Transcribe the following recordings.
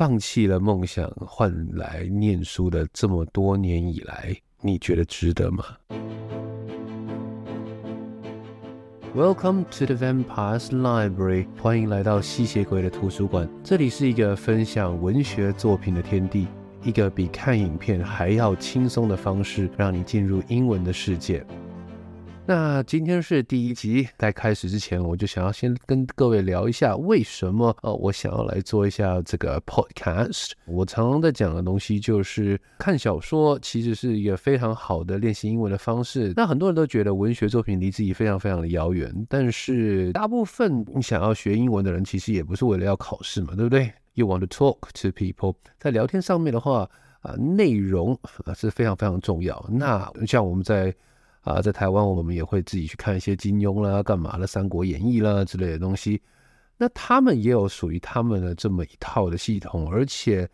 放弃了梦想换来念书的这么多年以来，你觉得值得吗？Welcome to the Vampire's Library，欢迎来到吸血鬼的图书馆。这里是一个分享文学作品的天地，一个比看影片还要轻松的方式，让你进入英文的世界。那今天是第一集，在开始之前，我就想要先跟各位聊一下，为什么呃，我想要来做一下这个 podcast。我常常在讲的东西就是看小说，其实是一个非常好的练习英文的方式。那很多人都觉得文学作品离自己非常非常的遥远，但是大部分你想要学英文的人，其实也不是为了要考试嘛，对不对？You want to talk to people，在聊天上面的话啊，内容啊是非常非常重要。那像我们在啊，在台湾我们也会自己去看一些金庸啦、干嘛的《三国演义》啦之类的东西。那他们也有属于他们的这么一套的系统，而且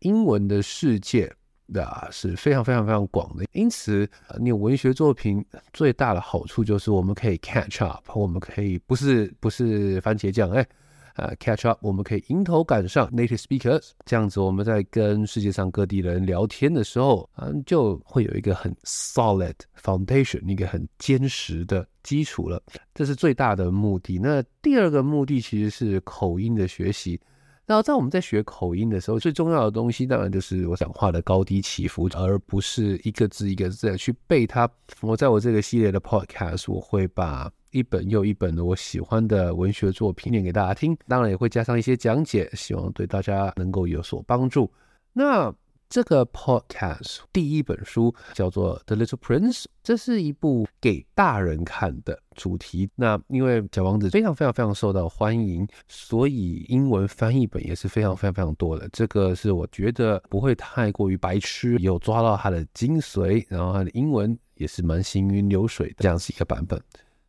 英文的世界啊是非常非常非常广的。因此，念文学作品最大的好处就是我们可以 catch up，我们可以不是不是番茄酱哎。呃、，catch up，我们可以迎头赶上 native speakers，这样子我们在跟世界上各地的人聊天的时候，嗯，就会有一个很 solid foundation，一个很坚实的基础了。这是最大的目的。那第二个目的其实是口音的学习。那在我们在学口音的时候，最重要的东西当然就是我讲话的高低起伏，而不是一个字一个字的去背它。我在我这个系列的 podcast，我会把。一本又一本的我喜欢的文学作品念给大家听，当然也会加上一些讲解，希望对大家能够有所帮助。那这个 podcast 第一本书叫做《The Little Prince》，这是一部给大人看的主题。那因为小王子非常非常非常受到欢迎，所以英文翻译本也是非常非常非常多的。这个是我觉得不会太过于白痴，有抓到它的精髓，然后它的英文也是蛮行云流水的，这样是一个版本。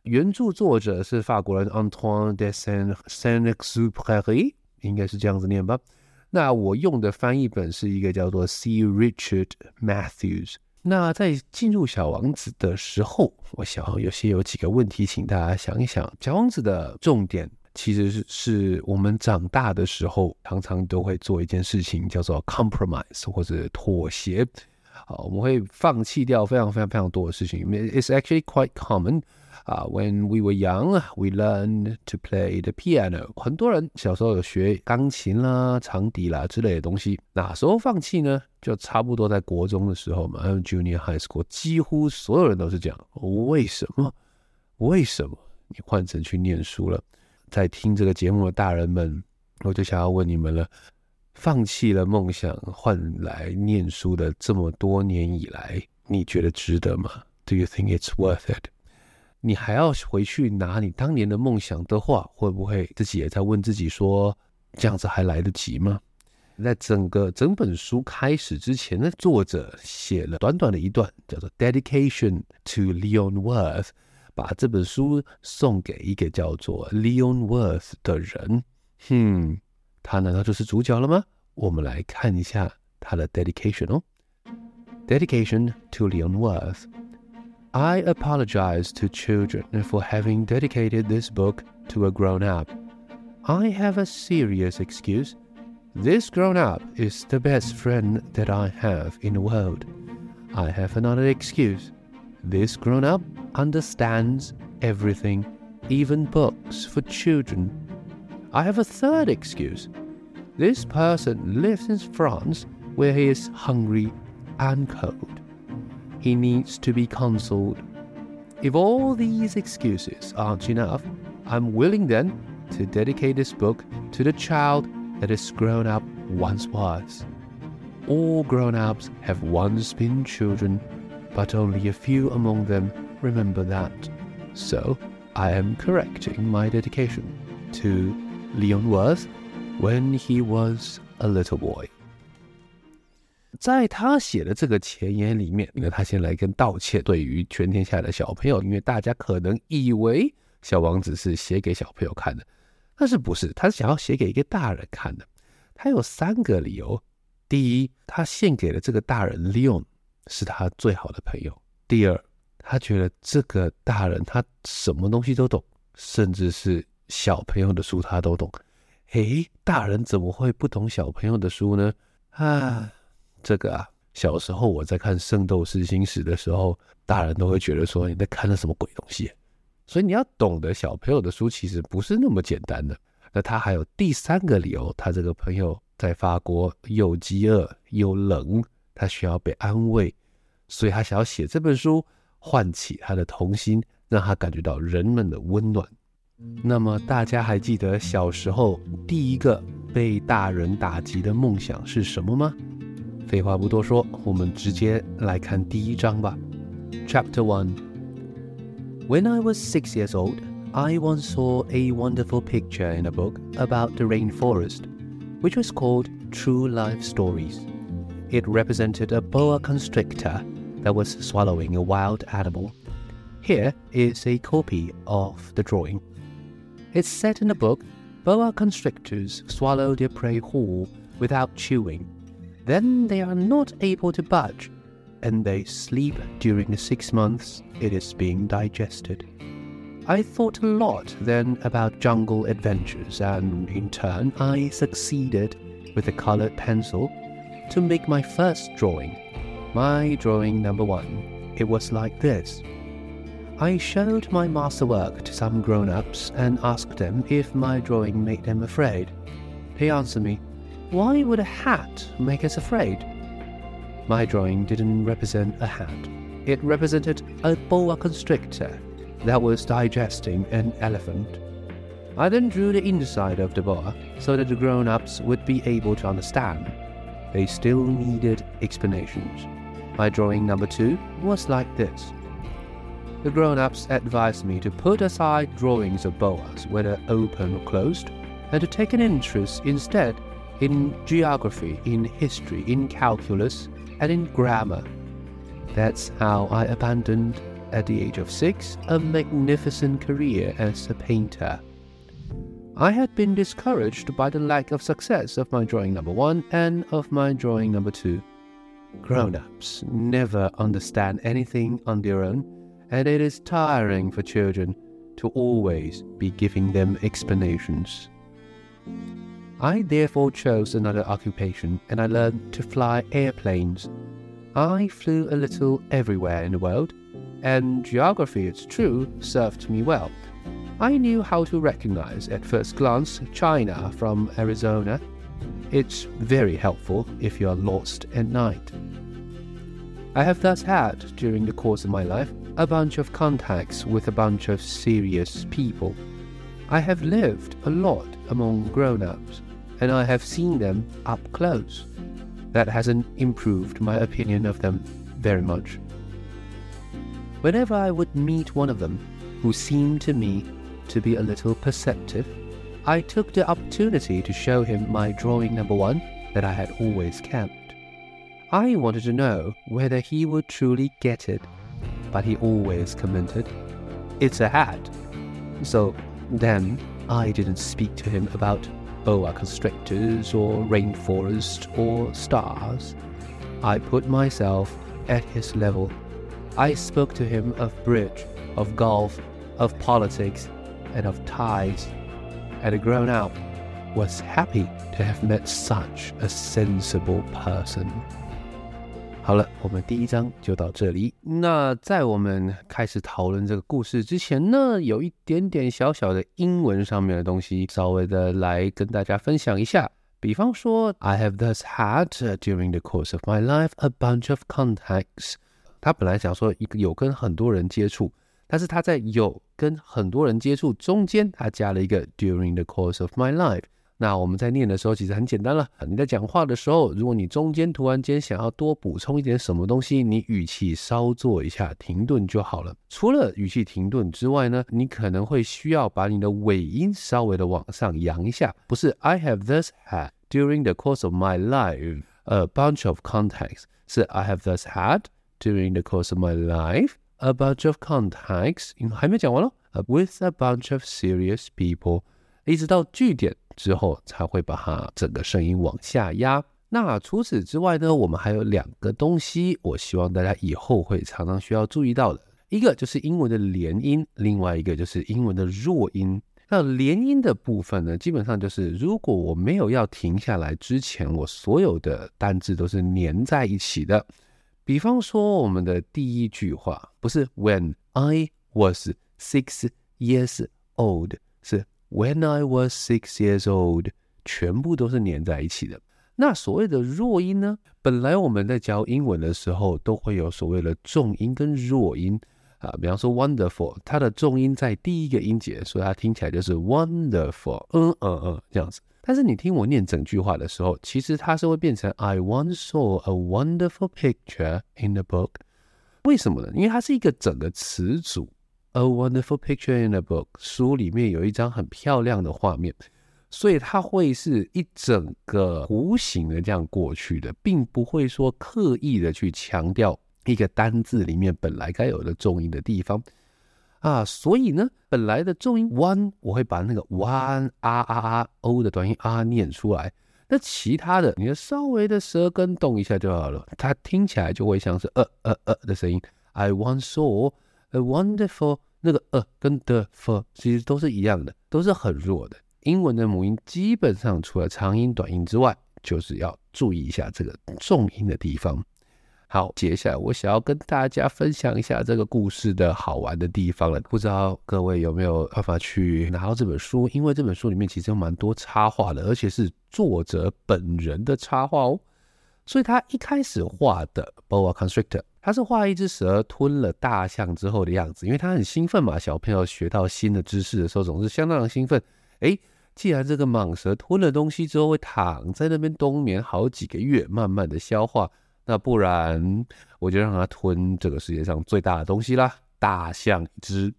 原著作者是法国人 Antoine de Saint-Exupéry，应该是这样子念吧。那我用的翻译本是一个叫做 C. Richard Matthews。那在进入小王子的时候，我想有些有几个问题，请大家想一想。小王子的重点其实是是我们长大的时候常常都会做一件事情，叫做 compromise 或者妥协。好，我们会放弃掉非常非常非常多的事情。It's actually quite common. 啊，When we were young, we learned to play the piano。很多人小时候有学钢琴啦、长笛啦之类的东西，哪时候放弃呢？就差不多在国中的时候嘛，还有 Junior High School，几乎所有人都是这样。为什么？为什么？你换成去念书了？在听这个节目的大人们，我就想要问你们了：放弃了梦想换来念书的这么多年以来，你觉得值得吗？Do you think it's worth it？你还要回去拿你当年的梦想的话，会不会自己也在问自己说，这样子还来得及吗？在整个整本书开始之前呢，作者写了短短的一段，叫做 “Dedication to Leon Worth”，把这本书送给一个叫做 Leon Worth 的人。哼，他难道就是主角了吗？我们来看一下他的 dedication 哦，“Dedication to Leon Worth”。I apologize to children for having dedicated this book to a grown-up. I have a serious excuse. This grown-up is the best friend that I have in the world. I have another excuse. This grown-up understands everything, even books for children. I have a third excuse. This person lives in France where he is hungry and cold. He needs to be consoled. If all these excuses aren't enough, I'm willing then to dedicate this book to the child that is grown up once was. All grown ups have once been children, but only a few among them remember that. So I am correcting my dedication to Leon was when he was a little boy. 在他写的这个前言里面，那他先来跟道歉，对于全天下的小朋友，因为大家可能以为小王子是写给小朋友看的，但是不是，他是想要写给一个大人看的。他有三个理由：第一，他献给了这个大人 Leon 是他最好的朋友；第二，他觉得这个大人他什么东西都懂，甚至是小朋友的书他都懂。诶，大人怎么会不懂小朋友的书呢？啊，这个啊，小时候我在看《圣斗士星矢》的时候，大人都会觉得说你在看的什么鬼东西。所以你要懂得小朋友的书，其实不是那么简单的。那他还有第三个理由，他这个朋友在法国又饥饿又冷，他需要被安慰，所以他想要写这本书，唤起他的童心，让他感觉到人们的温暖。那么大家还记得小时候第一个被大人打击的梦想是什么吗？废话不多说，我们直接来看第一章吧。Chapter One. When I was six years old. I once saw a wonderful picture in a book about the rainforest, which was called True Life Stories. It represented a boa constrictor that was swallowing a wild animal. Here is a copy of the drawing. It said in the book, boa constrictors swallow their prey whole without chewing. Then they are not able to budge, and they sleep during the six months it is being digested. I thought a lot then about jungle adventures, and in turn, I succeeded with a colored pencil to make my first drawing. My drawing number one. It was like this. I showed my masterwork to some grown ups and asked them if my drawing made them afraid. They answered me, Why would a hat make us afraid? My drawing didn't represent a hat, it represented a boa constrictor that was digesting an elephant. I then drew the inside of the boa so that the grown ups would be able to understand. They still needed explanations. My drawing number two was like this. The grown ups advised me to put aside drawings of boas, whether open or closed, and to take an interest instead in geography, in history, in calculus, and in grammar. That's how I abandoned at the age of six, a magnificent career as a painter. I had been discouraged by the lack of success of my drawing number one and of my drawing number two. Grown ups never understand anything on their own, and it is tiring for children to always be giving them explanations. I therefore chose another occupation and I learned to fly airplanes. I flew a little everywhere in the world and geography, it's true, served me well. I knew how to recognize at first glance China from Arizona. It's very helpful if you are lost at night. I have thus had, during the course of my life, a bunch of contacts with a bunch of serious people. I have lived a lot among grown ups, and I have seen them up close. That hasn't improved my opinion of them very much. Whenever I would meet one of them, who seemed to me to be a little perceptive, I took the opportunity to show him my drawing number one that I had always kept. I wanted to know whether he would truly get it, but he always commented, It's a hat. So then I didn't speak to him about boa constrictors or rainforest or stars. I put myself at his level I spoke to him of bridge, of golf, of politics, and of ties, and a grown up was happy to have met such a sensible person. 好了，我们第一章就到这里。那在我们开始讨论这个故事之前呢，有一点点小小的英文上面的东西，稍微的来跟大家分享一下。比方说，I have thus had during the course of my life a bunch of contacts. 他本来想说一个有跟很多人接触，但是他在有跟很多人接触中间，他加了一个 during the course of my life。那我们在念的时候其实很简单了。你在讲话的时候，如果你中间突然间想要多补充一点什么东西，你语气稍作一下停顿就好了。除了语气停顿之外呢，你可能会需要把你的尾音稍微的往上扬一下。不是 I have thus had during the course of my life a bunch of contacts，是 I have thus had。During the course of my life, a bunch of contacts，还没讲完喽。With a bunch of serious people，一直到句点之后才会把它整个声音往下压。那除此之外呢，我们还有两个东西，我希望大家以后会常常需要注意到的。一个就是英文的连音，另外一个就是英文的弱音。那连音的部分呢，基本上就是如果我没有要停下来之前，我所有的单字都是连在一起的。比方说，我们的第一句话不是 When I was six years old，是 When I was six years old，全部都是连在一起的。那所谓的弱音呢，本来我们在教英文的时候都会有所谓的重音跟弱音。啊，比方说 wonderful，它的重音在第一个音节，所以它听起来就是 wonderful，嗯嗯嗯这样子。但是你听我念整句话的时候，其实它是会变成 I once saw a wonderful picture in the book。为什么呢？因为它是一个整个词组，a wonderful picture in the book，书里面有一张很漂亮的画面，所以它会是一整个弧形的这样过去的，并不会说刻意的去强调。一个单字里面本来该有的重音的地方啊，所以呢，本来的重音 one，我会把那个 one 啊啊啊 o 的短音啊念出来。那其他的，你就稍微的舌根动一下就好了，它听起来就会像是呃呃呃的声音。I once saw a wonderful 那个呃跟 the for 其实都是一样的，都是很弱的。英文的母音基本上除了长音短音之外，就是要注意一下这个重音的地方。好，接下来我想要跟大家分享一下这个故事的好玩的地方了。不知道各位有没有办法去拿到这本书？因为这本书里面其实有蛮多插画的，而且是作者本人的插画哦。所以他一开始画的 boa constrictor，他是画一只蛇吞了大象之后的样子，因为他很兴奋嘛。小朋友学到新的知识的时候，总是相当的兴奋。诶，既然这个蟒蛇吞了东西之后会躺在那边冬眠好几个月，慢慢的消化。那不然我就让它吞这个世界上最大的东西啦，大象一只。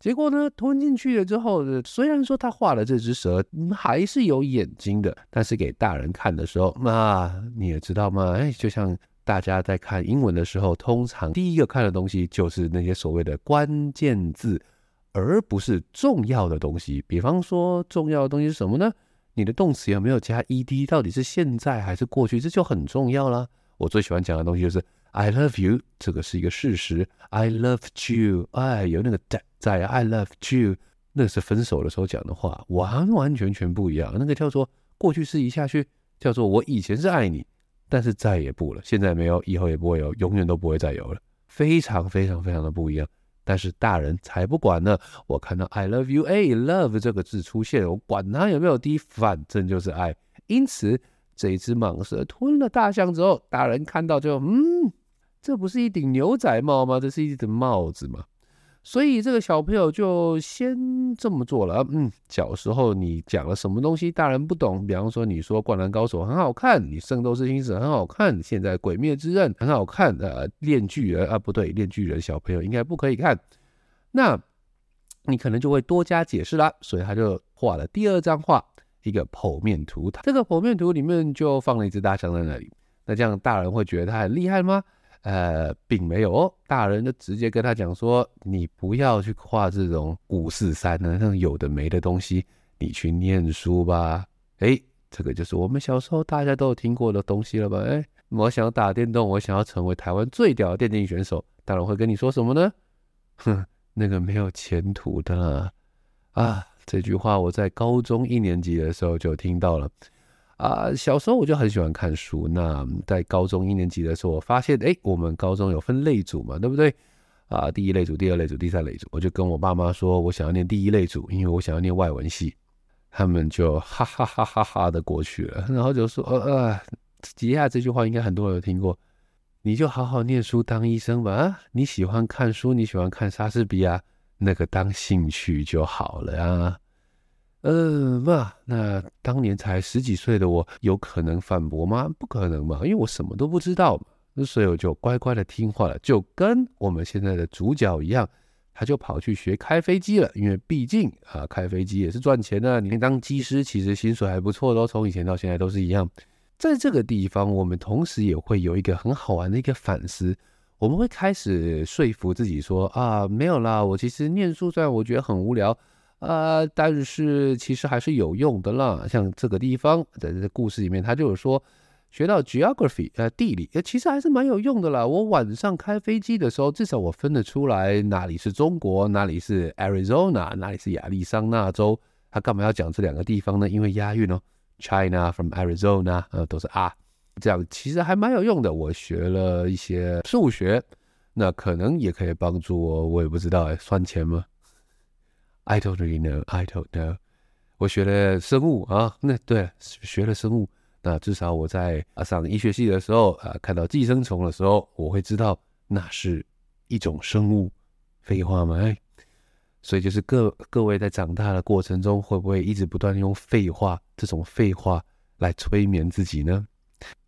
结果呢，吞进去了之后，虽然说他画了这只蛇还是有眼睛的，但是给大人看的时候，那你也知道吗？哎，就像大家在看英文的时候，通常第一个看的东西就是那些所谓的关键字，而不是重要的东西。比方说，重要的东西是什么呢？你的动词有没有加 ed？到底是现在还是过去？这就很重要了。我最喜欢讲的东西就是 I love you，这个是一个事实。I love you，哎，有那个在在 I love you，那是分手的时候讲的话，完完全全不一样。那个叫做过去式一下去，叫做我以前是爱你，但是再也不了，现在没有，以后也不会有，永远都不会再有了，非常非常非常的不一样。但是大人才不管呢，我看到 I love you，哎，love 这个字出现，我管它有没有 d，反正就是爱，因此。这一只蟒蛇吞了大象之后，大人看到就嗯，这不是一顶牛仔帽吗？这是一顶帽子吗？所以这个小朋友就先这么做了。嗯，小时候你讲了什么东西，大人不懂。比方说，你说《灌篮高手》很好看，你《圣斗士星矢》很好看，现在《鬼灭之刃》很好看。呃，《链巨人》啊，不对，《链巨人》小朋友应该不可以看。那你可能就会多加解释啦。所以他就画了第二张画。一个剖面图，这个剖面图里面就放了一只大象在那里。那这样大人会觉得他很厉害吗？呃，并没有哦。大人就直接跟他讲说：“你不要去画这种五四三的那种有的没的东西，你去念书吧。”诶，这个就是我们小时候大家都有听过的东西了吧？诶，我想打电动，我想要成为台湾最屌的电竞选手，大人会跟你说什么呢？哼，那个没有前途的啊。这句话我在高中一年级的时候就听到了啊。小时候我就很喜欢看书。那在高中一年级的时候，我发现，哎，我们高中有分类组嘛，对不对？啊，第一类组、第二类组、第三类组。我就跟我爸妈说，我想要念第一类组，因为我想要念外文系。他们就哈哈哈哈哈的过去了，然后就说，呃呃，接下这句话应该很多人有听过，你就好好念书当医生吧。啊，你喜欢看书，你喜欢看莎士比亚。那个当兴趣就好了啊，呃，嘛，那当年才十几岁的我，有可能反驳吗？不可能嘛，因为我什么都不知道嘛，所以我就乖乖的听话了，就跟我们现在的主角一样，他就跑去学开飞机了，因为毕竟啊，开飞机也是赚钱的，你看当机师其实薪水还不错的，从以前到现在都是一样。在这个地方，我们同时也会有一个很好玩的一个反思。我们会开始说服自己说啊，没有啦，我其实念书虽然我觉得很无聊啊，但是其实还是有用的啦。像这个地方在这个故事里面，他就有说，学到 geography，呃，地理，呃，其实还是蛮有用的啦。我晚上开飞机的时候，至少我分得出来哪里是中国，哪里是 Arizona，哪里是亚利桑那州。他干嘛要讲这两个地方呢？因为押韵哦，China from Arizona，呃，都是啊，这样其实还蛮有用的。我学了一些数学，那可能也可以帮助我，我也不知道哎，算钱吗？I don't really know, I don't know。我学了生物啊，那对了，学了生物。那至少我在啊上医学系的时候啊，看到寄生虫的时候，我会知道那是一种生物。废话吗？哎，所以就是各各位在长大的过程中，会不会一直不断用废话这种废话来催眠自己呢？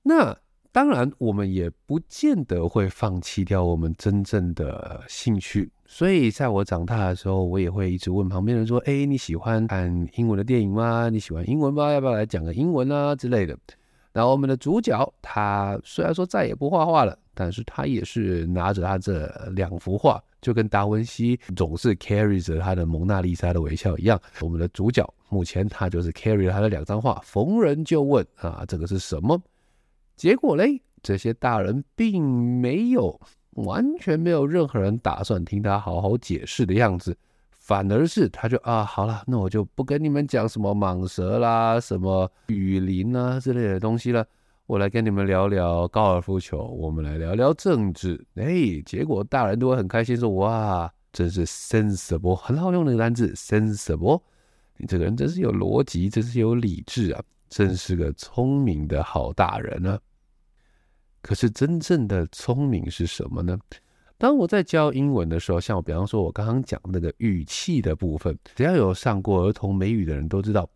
那。当然，我们也不见得会放弃掉我们真正的兴趣。所以，在我长大的时候，我也会一直问旁边人说：“哎，你喜欢看英文的电影吗？你喜欢英文吗？要不要来讲个英文啊之类的？”然后，我们的主角他虽然说再也不画画了，但是他也是拿着他这两幅画，就跟达文西总是 carry 着他的蒙娜丽莎的微笑一样。我们的主角目前他就是 carry 了他的两张画，逢人就问啊，这个是什么？结果嘞，这些大人并没有，完全没有任何人打算听他好好解释的样子，反而是他就啊，好了，那我就不跟你们讲什么蟒蛇啦、什么雨林啊之类的东西了，我来跟你们聊聊高尔夫球，我们来聊聊政治。哎，结果大人都会很开心说，哇，真是 sensible，很好用的一个单字 sensible，你这个人真是有逻辑，真是有理智啊，真是个聪明的好大人啊。可是真正的聪明是什么呢？当我在教英文的时候，像我比方说，我刚刚讲那个语气的部分，只要有上过儿童美语的人都知道，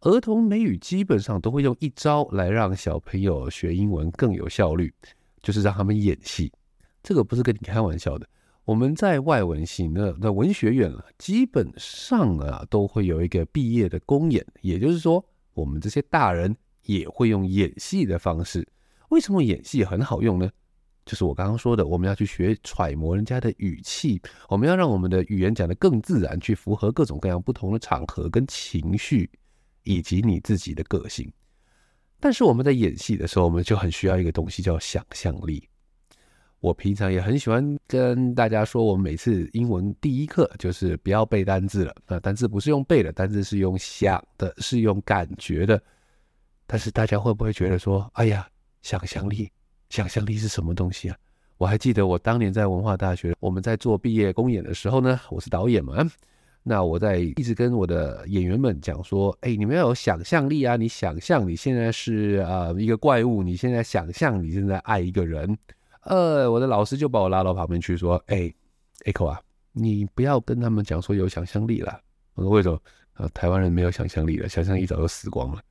儿童美语基本上都会用一招来让小朋友学英文更有效率，就是让他们演戏。这个不是跟你开玩笑的。我们在外文系的的文学院啊，基本上啊都会有一个毕业的公演，也就是说，我们这些大人也会用演戏的方式。为什么演戏很好用呢？就是我刚刚说的，我们要去学揣摩人家的语气，我们要让我们的语言讲得更自然，去符合各种各样不同的场合跟情绪，以及你自己的个性。但是我们在演戏的时候，我们就很需要一个东西叫想象力。我平常也很喜欢跟大家说，我们每次英文第一课就是不要背单字了，那单字不是用背的，单字是用想的，是用感觉的。但是大家会不会觉得说，哎呀？想象力，想象力是什么东西啊？我还记得我当年在文化大学，我们在做毕业公演的时候呢，我是导演嘛，那我在一直跟我的演员们讲说，哎，你们要有想象力啊！你想象你现在是啊、一个怪物，你现在想象你现在爱一个人，呃，我的老师就把我拉到旁边去说，哎，Echo 啊，你不要跟他们讲说有想象力了。我说为什么？啊，台湾人没有想象力了，想象力早就死光了。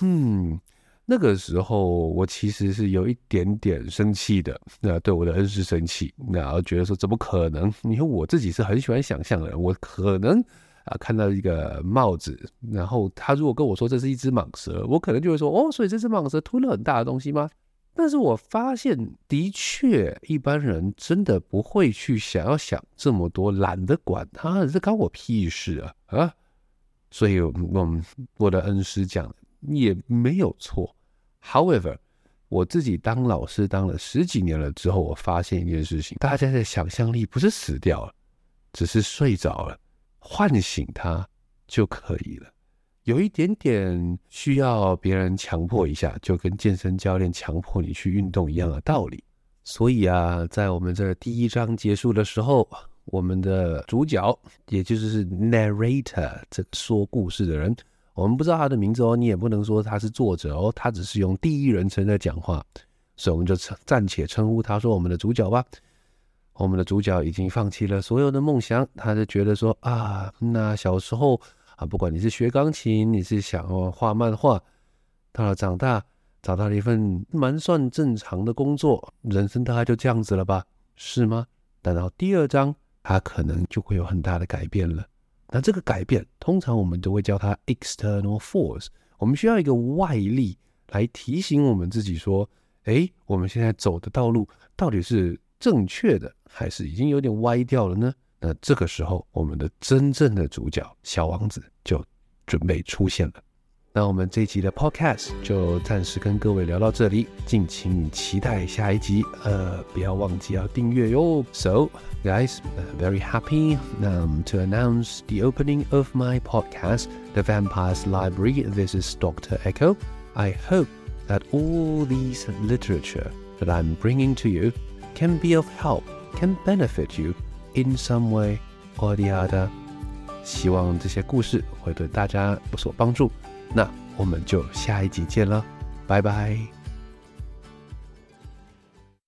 嗯。那个时候，我其实是有一点点生气的，那对我的恩师生气，然后觉得说怎么可能？因为我自己是很喜欢想象的，我可能啊看到一个帽子，然后他如果跟我说这是一只蟒蛇，我可能就会说哦，所以这只蟒蛇吞了很大的东西吗？但是我发现的确一般人真的不会去想要想这么多，懒得管他，这关我屁事啊啊！所以，嗯，我的恩师讲。也没有错。However，我自己当老师当了十几年了之后，我发现一件事情：大家的想象力不是死掉了，只是睡着了，唤醒它就可以了。有一点点需要别人强迫一下，就跟健身教练强迫你去运动一样的道理。所以啊，在我们这第一章结束的时候，我们的主角，也就是 narrator 这个说故事的人。我们不知道他的名字哦，你也不能说他是作者哦，他只是用第一人称在讲话，所以我们就暂且称呼他说我们的主角吧。我们的主角已经放弃了所有的梦想，他就觉得说啊，那小时候啊，不管你是学钢琴，你是想要画漫画，到了长大找到了一份蛮算正常的工作，人生大概就这样子了吧，是吗？等到第二章，他可能就会有很大的改变了。那这个改变，通常我们都会叫它 external force。我们需要一个外力来提醒我们自己说：“哎，我们现在走的道路到底是正确的，还是已经有点歪掉了呢？”那这个时候，我们的真正的主角小王子就准备出现了。那我们这一集的 podcast 就暂时跟各位聊到这里，敬请期待下一集。呃，不要忘记要订阅哟。So, guys, very happy um, to announce the opening of my podcast, The Vampire's Library. This is Dr. Echo. I hope that all these literature that I'm bringing to you can be of help, can benefit you in some way or the other. 希望这些故事会对大家有所帮助。 那我们就下一集见了，拜拜。